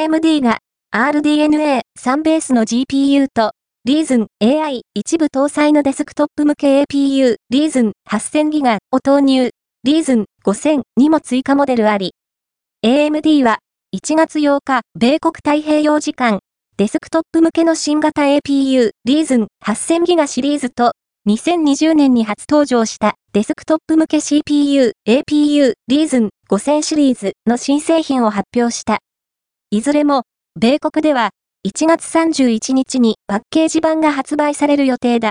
AMD が RDNA3 ベースの GPU と Reason AI 一部搭載のデスクトップ向け APU Reason 8000ギガを投入 Reason 5000にも追加モデルあり AMD は1月8日米国太平洋時間デスクトップ向けの新型 APU Reason 8000ギガシリーズと2020年に初登場したデスクトップ向け CPU APU Reason 5000シリーズの新製品を発表した。いずれも米国では1月31日にパッケージ版が発売される予定だ。